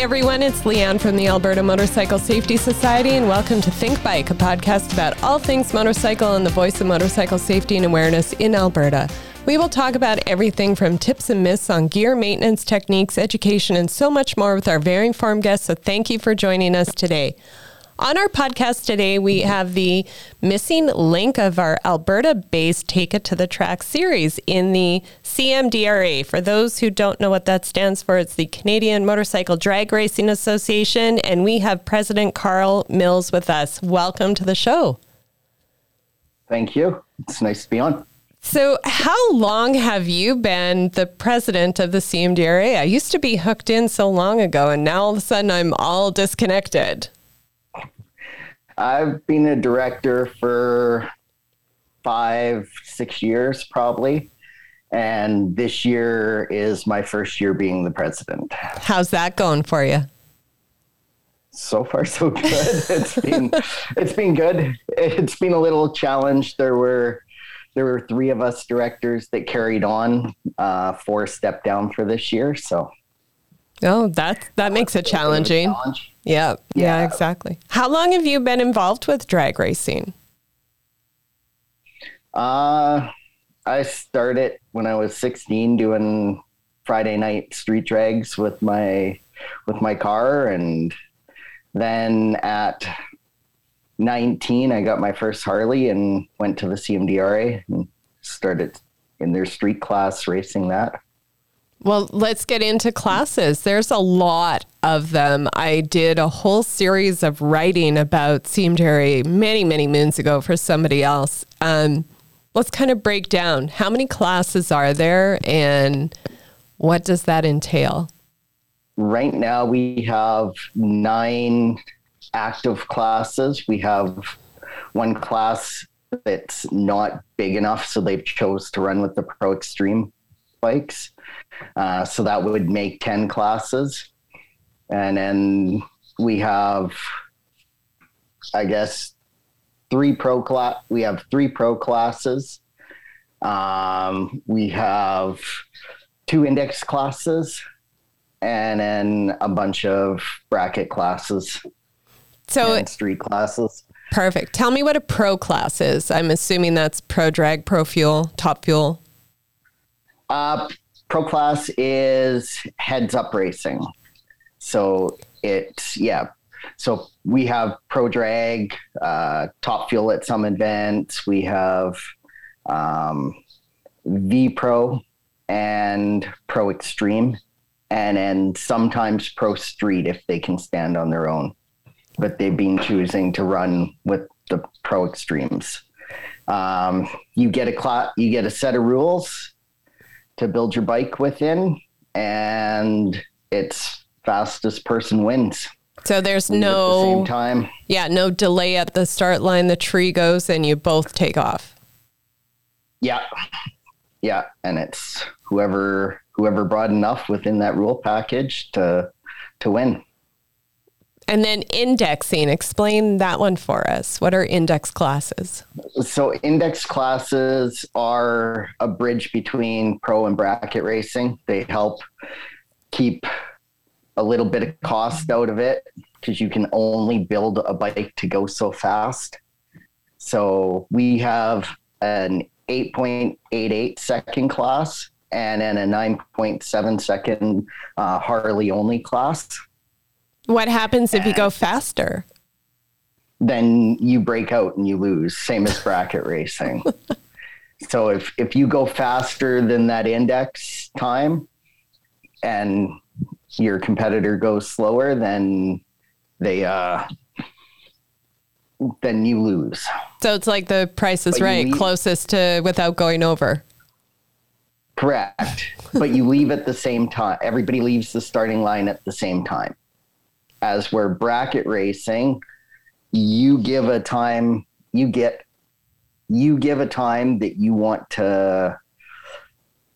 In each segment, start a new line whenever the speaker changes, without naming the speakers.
Hey everyone, it's Leanne from the Alberta Motorcycle Safety Society, and welcome to Think Bike, a podcast about all things motorcycle and the voice of motorcycle safety and awareness in Alberta. We will talk about everything from tips and myths on gear maintenance techniques, education, and so much more with our very informed guests. So thank you for joining us today. On our podcast today, we have the missing link of our Alberta based Take It to the Track series in the CMDRA. For those who don't know what that stands for, it's the Canadian Motorcycle Drag Racing Association, and we have President Carl Mills with us. Welcome to the show.
Thank you. It's nice to be on.
So, how long have you been the president of the CMDRA? I used to be hooked in so long ago, and now all of a sudden I'm all disconnected.
I've been a director for five, six years probably. And this year is my first year being the president.
How's that going for you?
So far, so good. it's been it's been good. It's been a little challenge. There were there were three of us directors that carried on. Uh, four stepped down for this year. So
Oh, that that makes it challenging. Yeah, yeah, yeah, exactly. How long have you been involved with drag racing?
Uh, I started when I was 16 doing Friday night street drags with my with my car and then at 19 I got my first Harley and went to the CMDRA and started in their street class racing that.
Well, let's get into classes. There's a lot of them. I did a whole series of writing about CMDRA many, many moons ago for somebody else. Um, let's kind of break down how many classes are there and what does that entail?
Right now, we have nine active classes. We have one class that's not big enough, so they've chose to run with the Pro Extreme bikes. Uh, so that would make 10 classes. And then we have, I guess, three pro class. We have three pro classes. Um, we have two index classes and then a bunch of bracket classes. So street classes.
Perfect. Tell me what a pro class is. I'm assuming that's pro drag, pro fuel, top fuel.
Uh, Pro class is heads up racing. So it's, yeah. So we have Pro Drag, uh, Top Fuel at some events. We have um, V Pro and Pro Extreme, and then sometimes Pro Street if they can stand on their own. But they've been choosing to run with the Pro Extremes. Um, you get a cl- you get a set of rules to build your bike within, and it's fastest person wins.
So there's no
the same time.
Yeah, no delay at the start line. The tree goes, and you both take off.
Yeah, yeah, and it's whoever whoever brought enough within that rule package to to win.
And then indexing, explain that one for us. What are index classes?
So, index classes are a bridge between pro and bracket racing. They help keep a little bit of cost out of it because you can only build a bike to go so fast. So, we have an 8.88 second class and then a 9.7 second uh, Harley only class.
What happens if you go faster?
Then you break out and you lose, same as bracket racing. So if if you go faster than that index time and your competitor goes slower, then they uh then you lose.
So it's like the price is but right, leave, closest to without going over.
Correct. but you leave at the same time. Everybody leaves the starting line at the same time as we're bracket racing, you give a time, you get, you give a time that you want to,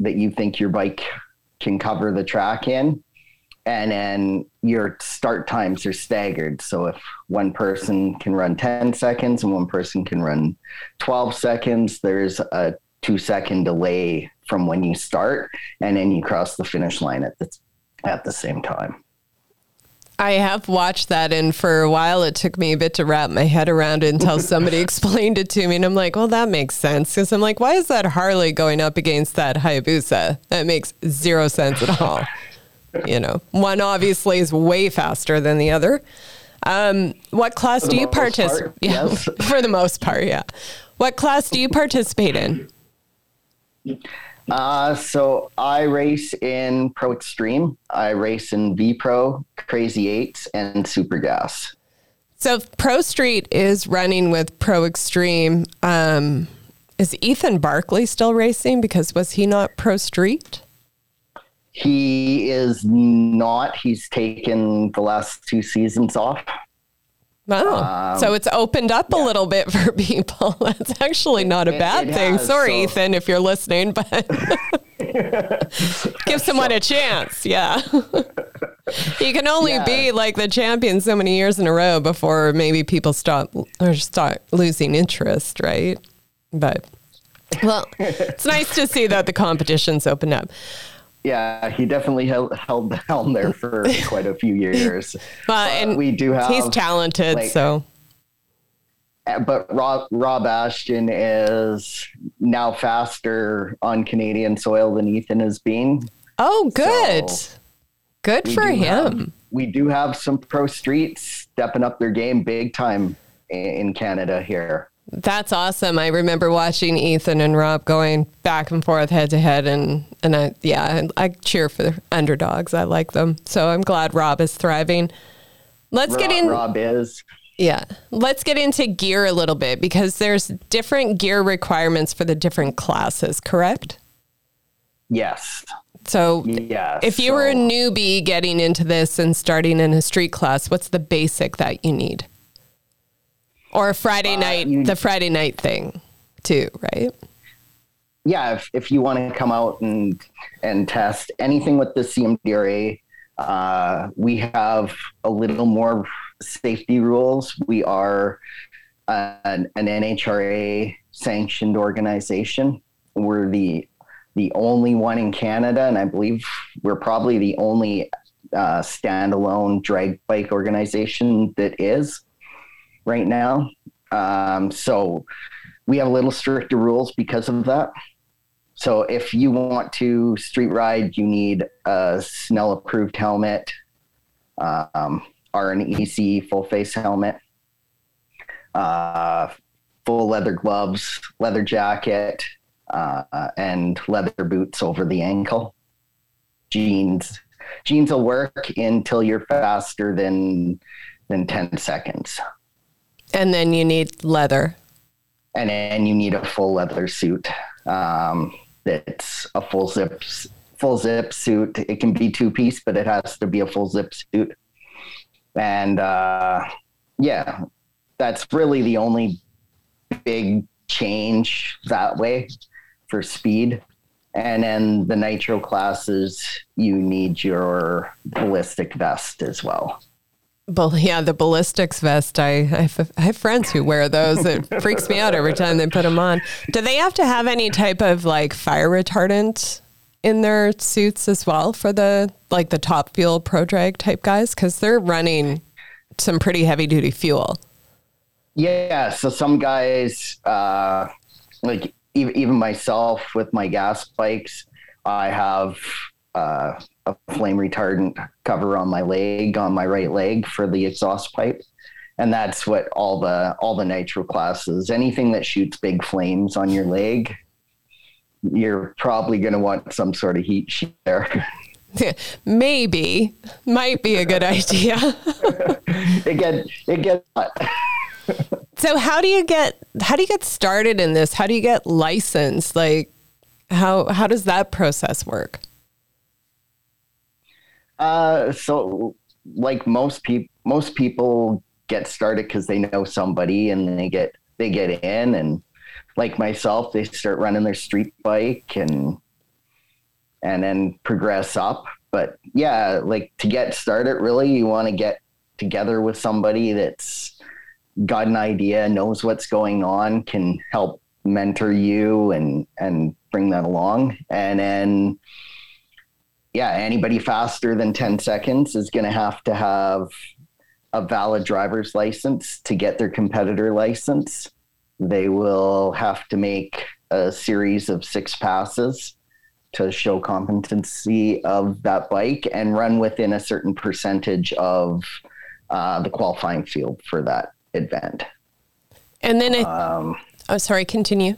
that you think your bike can cover the track in. And then your start times are staggered. So if one person can run 10 seconds and one person can run 12 seconds, there's a two second delay from when you start and then you cross the finish line at the, at the same time.
I have watched that, and for a while it took me a bit to wrap my head around it until somebody explained it to me. And I'm like, well, that makes sense. Because I'm like, why is that Harley going up against that Hayabusa? That makes zero sense at all. you know, one obviously is way faster than the other. Um, what class do you participate? Yeah, yes. for the most part, yeah. What class do you participate in?
Uh, so I race in Pro Extreme. I race in V Pro, Crazy Eights, and Super Gas.
So Pro Street is running with Pro Extreme. Um, is Ethan Barkley still racing? Because was he not Pro Street?
He is not. He's taken the last two seasons off.
Oh, um, so it's opened up yeah. a little bit for people. That's actually not a bad it, thing. Has, Sorry, so. Ethan, if you're listening, but give someone so. a chance. Yeah. you can only yeah. be like the champion so many years in a row before maybe people stop or start losing interest, right? But well, it's nice to see that the competition's opened up.
Yeah, he definitely held, held the helm there for quite a few years. Well, and we do have
he's talented, like, so.
Uh, but Rob, Rob Ashton is now faster on Canadian soil than Ethan has been.
Oh, good. So good for him.
Have, we do have some pro streets stepping up their game big time in Canada here.
That's awesome. I remember watching Ethan and Rob going back and forth head to head and and I yeah, I cheer for the underdogs. I like them. So I'm glad Rob is thriving. Let's
Rob,
get in
Rob is.
Yeah. Let's get into gear a little bit because there's different gear requirements for the different classes, correct?
Yes.
So, yes. if you so, were a newbie getting into this and starting in a street class, what's the basic that you need? Or a Friday uh, night, the Friday night thing too, right?
Yeah, if, if you want to come out and and test anything with the CMDRA, uh, we have a little more safety rules. We are an, an NHRA sanctioned organization. We're the the only one in Canada, and I believe we're probably the only uh, standalone drag bike organization that is right now. Um, so we have a little stricter rules because of that. So if you want to street ride, you need a Snell approved helmet, um, or an EC full face helmet, uh, full leather gloves, leather jacket, uh, and leather boots over the ankle. Jeans, jeans will work until you're faster than than ten seconds.
And then you need leather.
And then you need a full leather suit. Um, it's a full zip, full zip suit. It can be two piece, but it has to be a full zip suit. And uh, yeah, that's really the only big change that way for speed. And then the nitro classes, you need your ballistic vest as well.
Well, yeah, the ballistics vest. I, I, have, I have friends who wear those. It freaks me out every time they put them on. Do they have to have any type of like fire retardant in their suits as well for the like the top fuel pro drag type guys? Because they're running some pretty heavy duty fuel.
Yeah. So some guys, uh, like even myself with my gas bikes, I have uh, a flame retardant cover on my leg, on my right leg for the exhaust pipe. And that's what all the all the nitro classes, anything that shoots big flames on your leg, you're probably going to want some sort of heat sheet there.
Maybe, might be a good idea.
it get it get.
so how do you get how do you get started in this? How do you get licensed? Like, how how does that process work?
Uh, so like most people, most people get started because they know somebody and they get they get in and like myself, they start running their street bike and and then progress up. But yeah, like to get started, really, you want to get together with somebody that's got an idea, knows what's going on, can help mentor you and and bring that along, and then yeah, anybody faster than 10 seconds is going to have to have a valid driver's license to get their competitor license. They will have to make a series of six passes to show competency of that bike and run within a certain percentage of uh, the qualifying field for that event.
And then, I, um, oh, sorry, continue.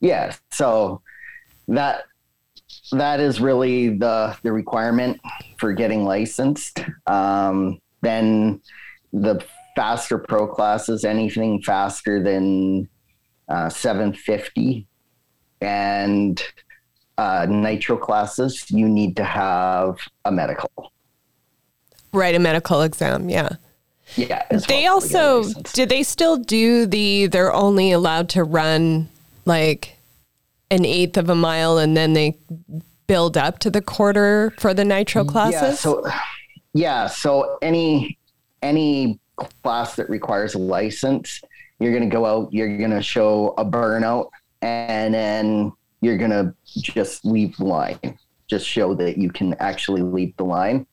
Yeah, so that that is really the the requirement for getting licensed. Um, then the faster pro classes, anything faster than uh, 750, and uh, nitro classes, you need to have a medical.
Right, a medical exam. Yeah.
Yeah.
They well also do they still do the they're only allowed to run like an eighth of a mile and then they build up to the quarter for the nitro classes?
Yeah, so yeah, so any any class that requires a license, you're going to go out, you're going to show a burnout and then you're going to just leave the line. Just show that you can actually leave the line.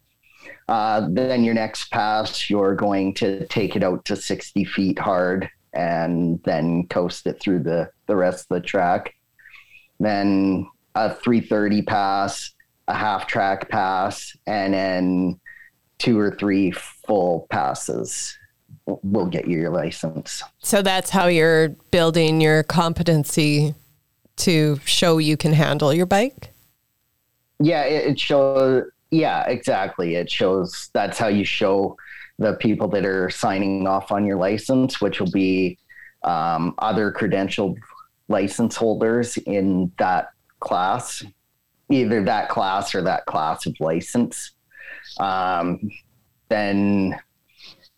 Uh, then your next pass, you're going to take it out to 60 feet hard and then coast it through the, the rest of the track. Then a 330 pass, a half track pass, and then two or three full passes will get you your license.
So that's how you're building your competency to show you can handle your bike?
Yeah, it, it shows yeah, exactly. It shows that's how you show the people that are signing off on your license, which will be um, other credentialed license holders in that class, either that class or that class of license. Um, then,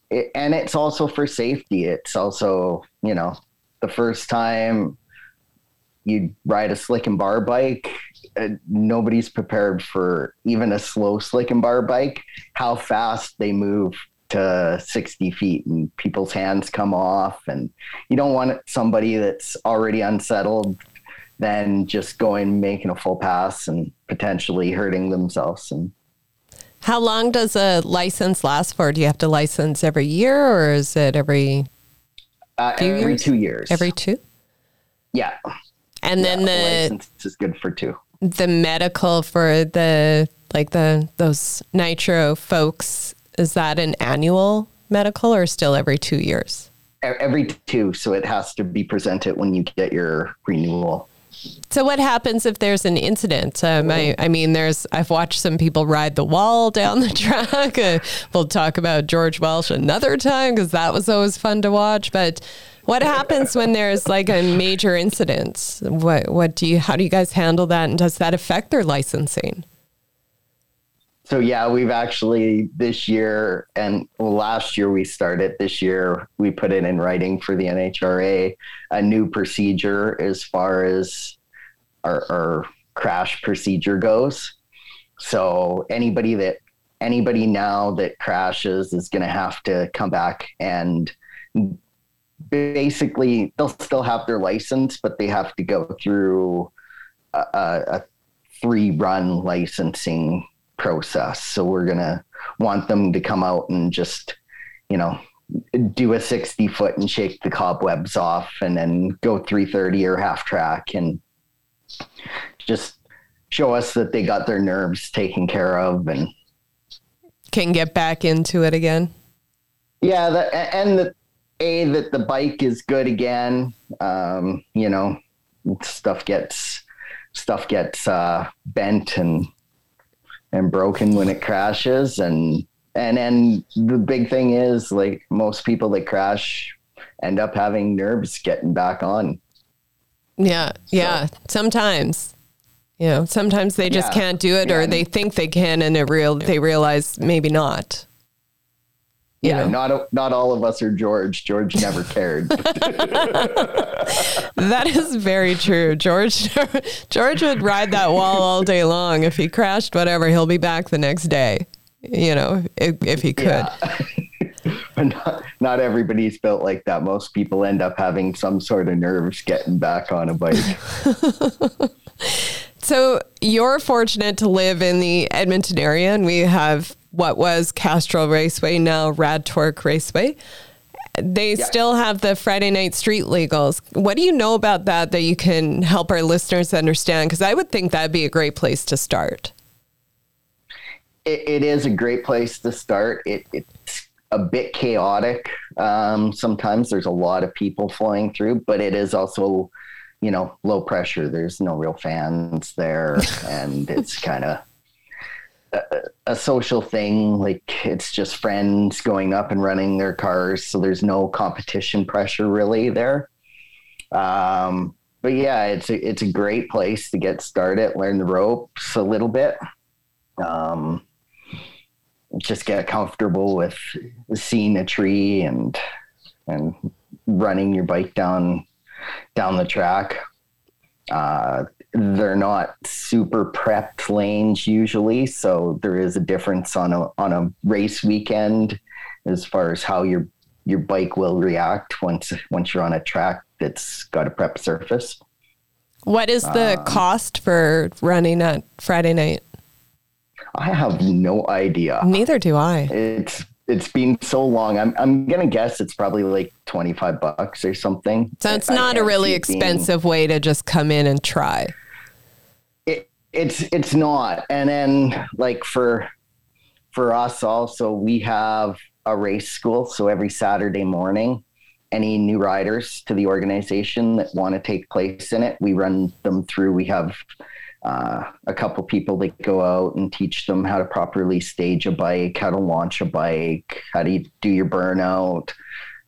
it, and it's also for safety. It's also, you know, the first time you ride a slick and bar bike, uh, nobody's prepared for even a slow slick and bar bike, how fast they move to 60 feet and people's hands come off. And you don't want somebody that's already unsettled then just going making a full pass and potentially hurting themselves and
how long does a license last for? Do you have to license every year or is it every
uh, every years? two years?
Every two?
Yeah.
And yeah, then the,
the license is good for two
the medical for the like the those nitro folks is that an annual medical or still every two years
every two so it has to be presented when you get your renewal
so what happens if there's an incident? Um, I, I, mean, there's I've watched some people ride the wall down the track. Uh, we'll talk about George Welsh another time because that was always fun to watch. But what happens when there's like a major incident? What what do you how do you guys handle that and does that affect their licensing?
So yeah, we've actually this year and last year we started. This year we put it in writing for the NHRA a new procedure as far as our, our crash procedure goes. So anybody that anybody now that crashes is going to have to come back and basically they'll still have their license, but they have to go through a, a three run licensing process. So we're going to want them to come out and just, you know, do a 60 foot and shake the cobwebs off and then go 330 or half track and just show us that they got their nerves taken care of and
can get back into it again.
Yeah, the, and the, a that the bike is good again. Um, you know, stuff gets stuff gets uh, bent and and broken when it crashes, and and and the big thing is like most people that crash end up having nerves getting back on.
Yeah, so. yeah. Sometimes, you know, sometimes they just yeah. can't do it, or they think they can, and it real they realize maybe not
yeah, know? not not all of us are George. George never cared.
that is very true. George George would ride that wall all day long. If he crashed, whatever, he'll be back the next day. You know, if, if he could. Yeah.
but not, not everybody's built like that. Most people end up having some sort of nerves getting back on a bike.
So you're fortunate to live in the Edmonton area, and we have what was Castrol Raceway, now Rad Torque Raceway. They yeah. still have the Friday night street legals. What do you know about that that you can help our listeners understand? Because I would think that'd be a great place to start.
it, it is a great place to start. It, it's a bit chaotic. Um, sometimes there's a lot of people flying through, but it is also, you know, low pressure. There's no real fans there, and it's kind of a, a, social thing. Like it's just friends going up and running their cars, so there's no competition pressure really there. Um, but yeah, it's a, it's a great place to get started, learn the ropes a little bit. Um, just get comfortable with seeing a tree and and running your bike down down the track. Uh, they're not super prepped lanes usually, so there is a difference on a on a race weekend as far as how your your bike will react once once you're on a track that's got a prep surface.
What is the um, cost for running at Friday night?
I have no idea.
Neither do I.
It's it's been so long. I'm I'm gonna guess it's probably like twenty five bucks or something.
So it's not a really expensive being, way to just come in and try.
It it's it's not. And then like for for us also, we have a race school. So every Saturday morning, any new riders to the organization that want to take place in it, we run them through. We have uh, a couple people that go out and teach them how to properly stage a bike, how to launch a bike, how do you do your burnout,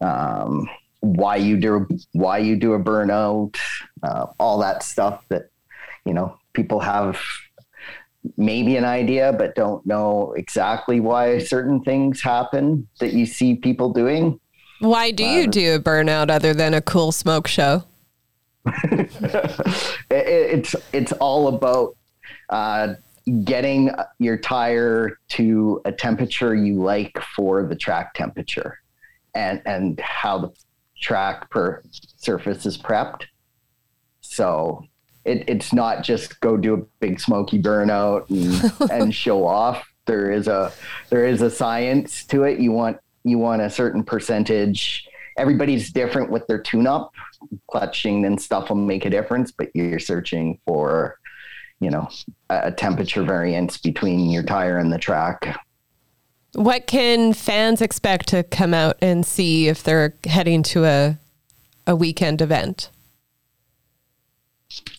um, why you do why you do a burnout, uh, all that stuff that you know people have maybe an idea but don't know exactly why certain things happen that you see people doing.
Why do you uh, do a burnout other than a cool smoke show?
it's it's all about uh, getting your tire to a temperature you like for the track temperature, and and how the track per surface is prepped. So it, it's not just go do a big smoky burnout and, and show off. There is a there is a science to it. You want you want a certain percentage. Everybody's different with their tune up clutching and stuff will make a difference, but you're searching for, you know, a temperature variance between your tire and the track.
What can fans expect to come out and see if they're heading to a a weekend event?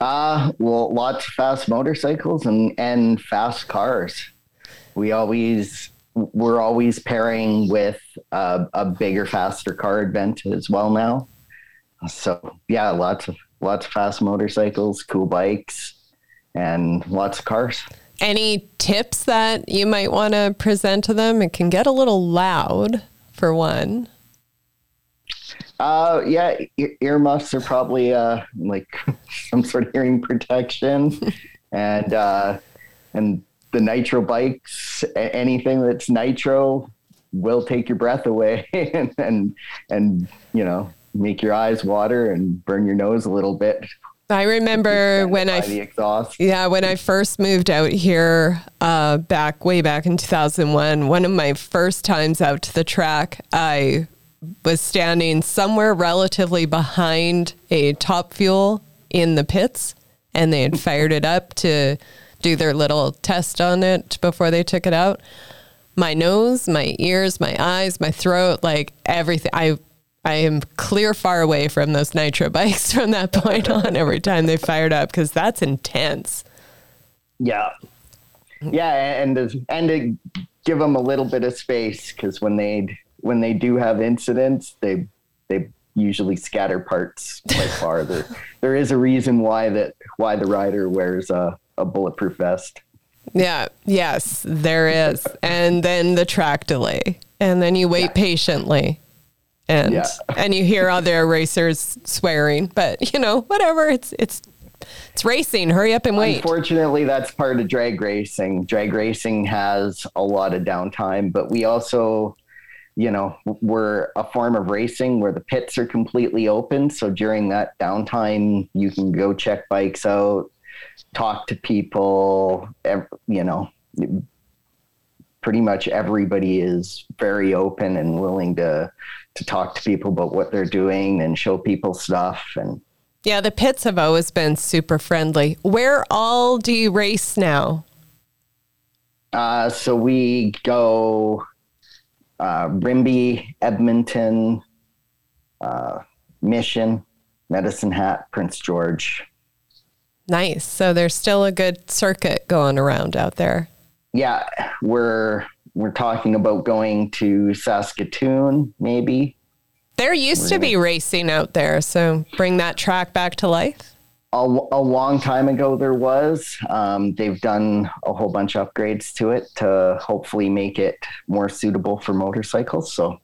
Uh, well, lots of fast motorcycles and, and fast cars. We always we're always pairing with a, a bigger, faster car event as well now. So yeah, lots of lots of fast motorcycles, cool bikes, and lots of cars.
Any tips that you might want to present to them? It can get a little loud for one.
Uh, yeah, e- earmuffs are probably uh, like some sort of hearing protection, and uh, and the nitro bikes, anything that's nitro will take your breath away, and and and you know make your eyes water and burn your nose a little bit.
I remember when I
exhaust.
Yeah, when I first moved out here, uh, back way back in 2001, one of my first times out to the track, I was standing somewhere relatively behind a top fuel in the pits, and they had fired it up to do their little test on it before they took it out. My nose, my ears, my eyes, my throat, like everything. I I am clear far away from those nitro bikes from that point on every time they fired up because that's intense.
Yeah. Yeah, and to, and to give them a little bit of space because when they when they do have incidents, they they usually scatter parts quite far. there there is a reason why that why the rider wears a, a bulletproof vest.
Yeah, yes, there is. and then the track delay. And then you wait yeah. patiently and yeah. and you hear other racers swearing, but you know, whatever. It's it's it's racing. Hurry up and wait.
Unfortunately, that's part of drag racing. Drag racing has a lot of downtime, but we also, you know, we're a form of racing where the pits are completely open. So during that downtime, you can go check bikes out. talk to people. You know, pretty much everybody is very open and willing to to talk to people about what they're doing and show people stuff and
yeah the pits have always been super friendly where all do you race now
uh, so we go uh, Rimbey, Edmonton, uh, Mission, Medicine Hat, Prince George.
Nice. So there's still a good circuit going around out there
yeah, we're we're talking about going to Saskatoon, maybe.
There used to be racing out there, so bring that track back to life.
A, a long time ago, there was. Um, they've done a whole bunch of upgrades to it to hopefully make it more suitable for motorcycles. So,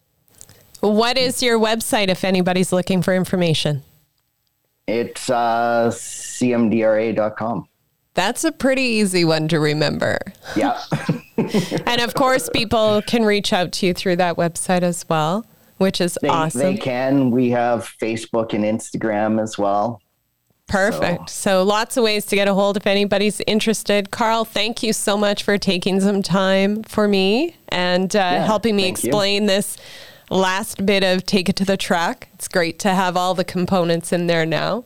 what is your website if anybody's looking for information?
It's uh, cmdra.com.
That's a pretty easy one to remember.
Yeah.
and of course, people can reach out to you through that website as well, which is
they,
awesome.
They can. We have Facebook and Instagram as well.
Perfect. So. so. lots of ways to get a hold if anybody's interested. Carl, thank you so much for taking some time for me and uh, yeah, helping me explain you. this last bit of Take It to the Track. It's great to have all the components in there now.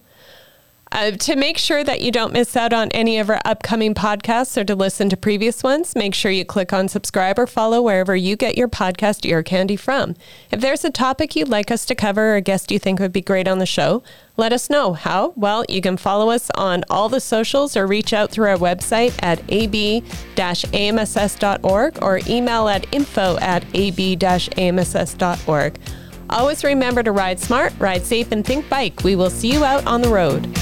Uh, to make sure that you don't miss out on any of our upcoming podcasts or to listen to previous ones, make sure you click on subscribe or follow wherever you get your podcast ear candy from. If there's a topic you'd like us to cover or a guest you think would be great on the show, let us know. How? Well, you can follow us on all the socials or reach out through our website at ab-amss.org or email at info at ab-amss.org. Always remember to ride smart, ride safe, and think bike. We will see you out on the road.